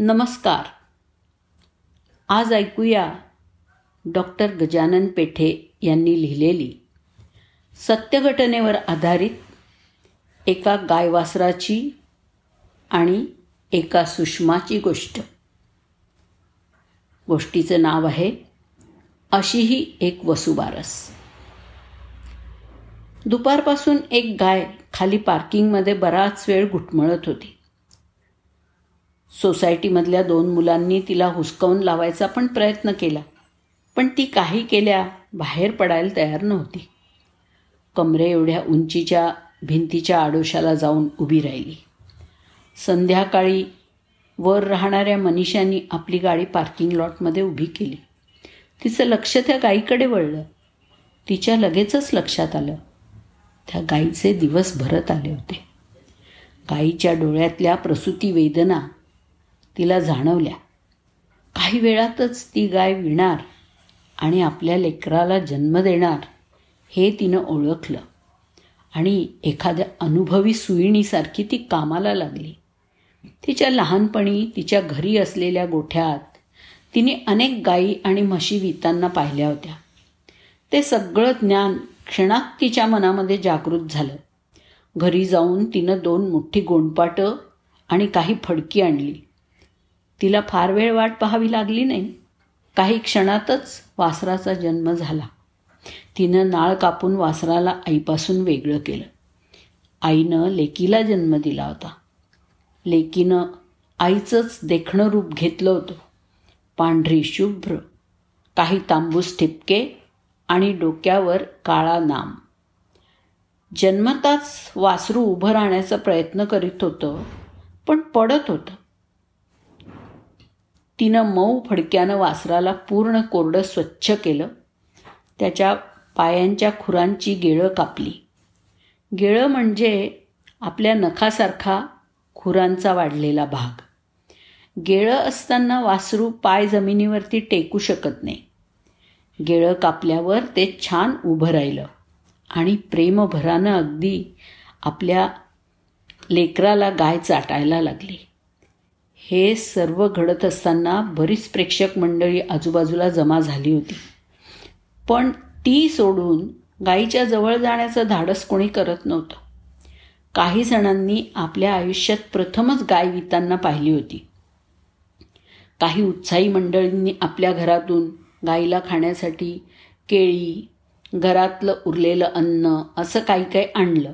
नमस्कार. आज ऐकूया डॉक्टर गजानन पेठे यांनी लिहिलेली सत्यघटनेवर आधारित एका गायवासराची आणि एका सुषमाची गोष्ट. गोष्टीचं नाव आहे अशीही एक वसुबारस. दुपारपासून एक गाय खाली पार्किंगमध्ये बराच वेळ घुटमळत होती. सोसायटीमधल्या दोन मुलांनी तिला हुसकावून लावायचा पण प्रयत्न केला. पण ती काही केल्या बाहेर पडायला तयार नव्हती. कमरे एवढ्या उंचीच्या भिंतीच्या आडोशाला जाऊन उभी राहिली. संध्याकाळी वर राहणाऱ्या मनीषांनी आपली गाडी पार्किंग लॉटमध्ये उभी केली. तिचं लक्ष त्या गाईकडे वळलं. तिच्या लगेचच लक्षात आलं. त्या गाईचे दिवस भरत आले होते. गाईच्या डोळ्यातल्या प्रसूती वेदना तिला जाणवल्या. काही वेळातच ती गाय विणार आणि आपल्या लेकराला जन्म देणार हे तिनं ओळखलं. आणि एखाद्या अनुभवी सुईणीसारखी ती कामाला लागली. तिच्या लहानपणी तिच्या घरी असलेल्या गोठ्यात तिने अनेक गायी आणि म्हशी वितांना पाहिल्या होत्या. ते सगळं ज्ञान क्षणात तिच्या मनामध्ये जागृत झालं. घरी जाऊन तिनं दोन मोठी गोंडपाटं आणि काही फडकी आणली. तिला फार वेळ वाट पाहावी लागली नाही. काही क्षणातच वासराचा जन्म झाला. तिनं नाळ कापून वासराला आईपासून वेगळं केलं. आईनं लेकीला जन्म दिला होता. लेकीनं आईचंच देखणं रूप घेतलं होतं. पांढरी शुभ्र काही तांबूस ठिपके आणि डोक्यावर काळा नाम. जन्मताच वासरू उभं राहण्याचा प्रयत्न करीत होतं पण पडत होतं. तिनं मऊ फडक्यानं वासराला पूर्ण कोरडं स्वच्छ केलं. त्याच्या पायांच्या खुरांची गेळं कापली. गेळं म्हणजे आपल्या नखासारखा खुरांचा वाढलेला भाग. गेळं असताना वासरू पाय जमिनीवरती टेकू शकत नाही. गेळं कापल्यावर ते छान उभं राहिलं आणि प्रेमभरानं अगदी आपल्या लेकराला गाय चाटायला लागली. हे सर्व घडत असताना बरीच प्रेक्षक मंडळी आजूबाजूला जमा झाली होती. पण ती सोडून गाईच्या जवळ जाण्याचं धाडस कोणी करत नव्हतं. काही जणांनी आपल्या आयुष्यात प्रथमच गाय वितांना पाहिली होती. काही उत्साही मंडळींनी आपल्या घरातून गाईला खाण्यासाठी केळी घरातलं उरलेलं अन्न असं काही काही आणलं.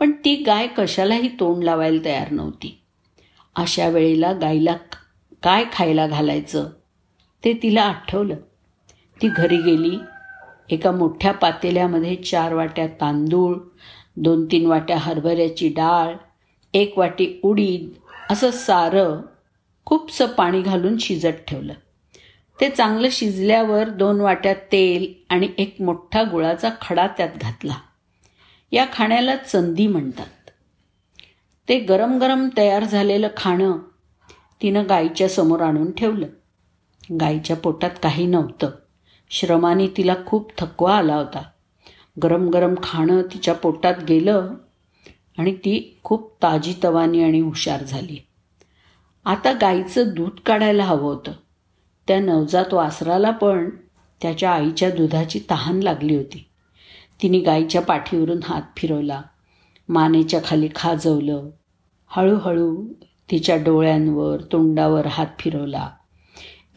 पण ती गाय कशालाही तोंड लावायला तयार नव्हती. अशा वेळेला गाईला काय खायला घालायचं ते तिला आठवलं. ती घरी गेली. एका मोठ्या पातेल्यामध्ये चार वाट्या तांदूळ दोन तीन वाट्या हरभऱ्याची डाळ एक वाटी उडीद असं सारं खूपसं पाणी घालून शिजत ठेवलं. ते चांगलं शिजल्यावर दोन वाट्या तेल आणि एक मोठा गुळाचा खडा त्यात घातला. या खाण्याला चंदी म्हणतात. ते गरम गरम तयार झालेलं खाणं तिनं गाईच्या समोर आणून ठेवलं. गाईच्या पोटात काही नव्हतं. श्रमाने तिला खूप थकवा आला होता. गरम गरम खाणं तिच्या पोटात गेलं आणि ती खूप ताजी तवानी आणि हुशार झाली. आता गाईचं दूध काढायला हवं होतं. त्या नवजात वासराला पण त्याच्या आईच्या दुधाची तहान लागली होती. तिने गाईच्या पाठीवरून हात फिरवला. मानेच्या खाली खाजवलं. हळूहळू तिच्या डोळ्यांवर तोंडावर हात फिरवला.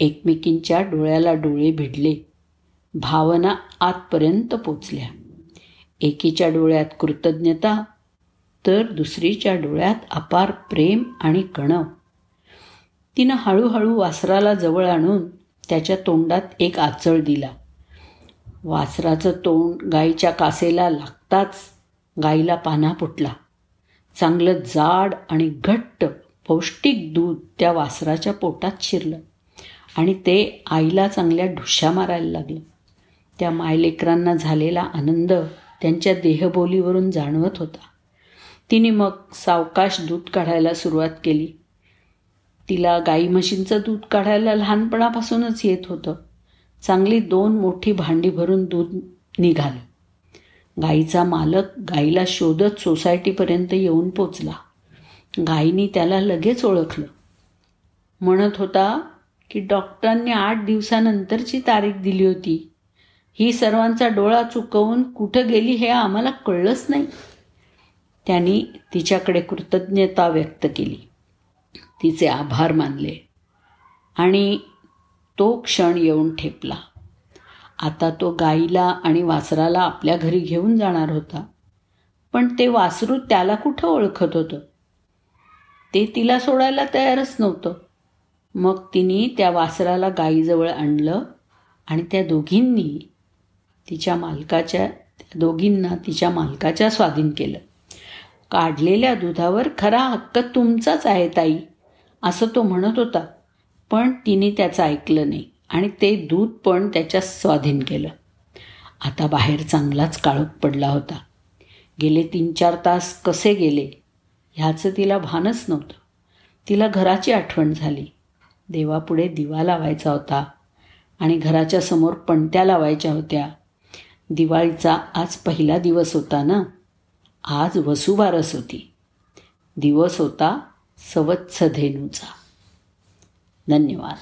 एकमेकींच्या डोळ्याला डोळे भिडले. भावना आतपर्यंत पोचल्या. एकीच्या डोळ्यात कृतज्ञता तर दुसरीच्या डोळ्यात अपार प्रेम आणि कणव तिनं हळूहळू वासराला जवळ आणून त्याच्या तोंडात एक आचळ दिला. वासराचं तोंड गाईच्या कासेला लागताच गाईला पाना फुटला चांगलं जाड आणि घट्ट पौष्टिक दूध त्या वासराच्या पोटात शिरलं आणि ते आईला चांगल्या ढुशा मारायला लागलं. त्या मायलेकरांना झालेला आनंद त्यांच्या देहबोलीवरून जाणवत होता. तिने मग सावकाश दूध काढायला सुरुवात केली. तिला गाई म्हशींचं दूध काढायला लहानपणापासूनच येत होतं. चांगली दोन मोठी भांडी भरून दूध निघालं. गाईचा मालक गाईला शोधत सोसायटीपर्यंत येऊन पोचला. गाईनी त्याला लगेच ओळखलं. म्हणत होता की डॉक्टरांनी आठ दिवसानंतरची तारीख दिली होती. ही सर्वांचा डोळा चुकवून कुठं गेली हे आम्हाला कळलंच नाही. त्यांनी तिच्याकडे कृतज्ञता व्यक्त केली. तिचे आभार मानले. आणि तो क्षण येऊन ठेपला. आता तो गाईला आणि वासराला आपल्या घरी घेऊन जाणार होता. पण ते वासरू त्याला कुठं ओळखत होतं? ते तिला सोडायला तयारच नव्हतं. मग तिने त्या वासराला गाईजवळ आणलं आणि त्या दोघींनी तिच्या मालकाच्या त्या दोघींना तिच्या मालकाच्या स्वाधीन केलं. काढलेल्या दुधावर खरा हक्क तुमचाच आहे ताई असं तो म्हणत होता. पण तिने त्याचं ऐकलं नाही. आणि ते दूध पण त्याच्या स्वाधीन केलं. आता बाहेर चांगलाच काळोख पडला होता. गेले तीन चार तास कसे गेले ह्याचं तिला भानच नव्हतं. तिला घराची आठवण झाली. देवापुढे दिवा लावायचा होता आणि घराच्या समोर पणत्या लावायच्या होत्या. दिवाळीचा आज पहिला दिवस होता ना? आज वसुबारस होती. दिवस होता सवत्सधेनूचा. धन्यवाद.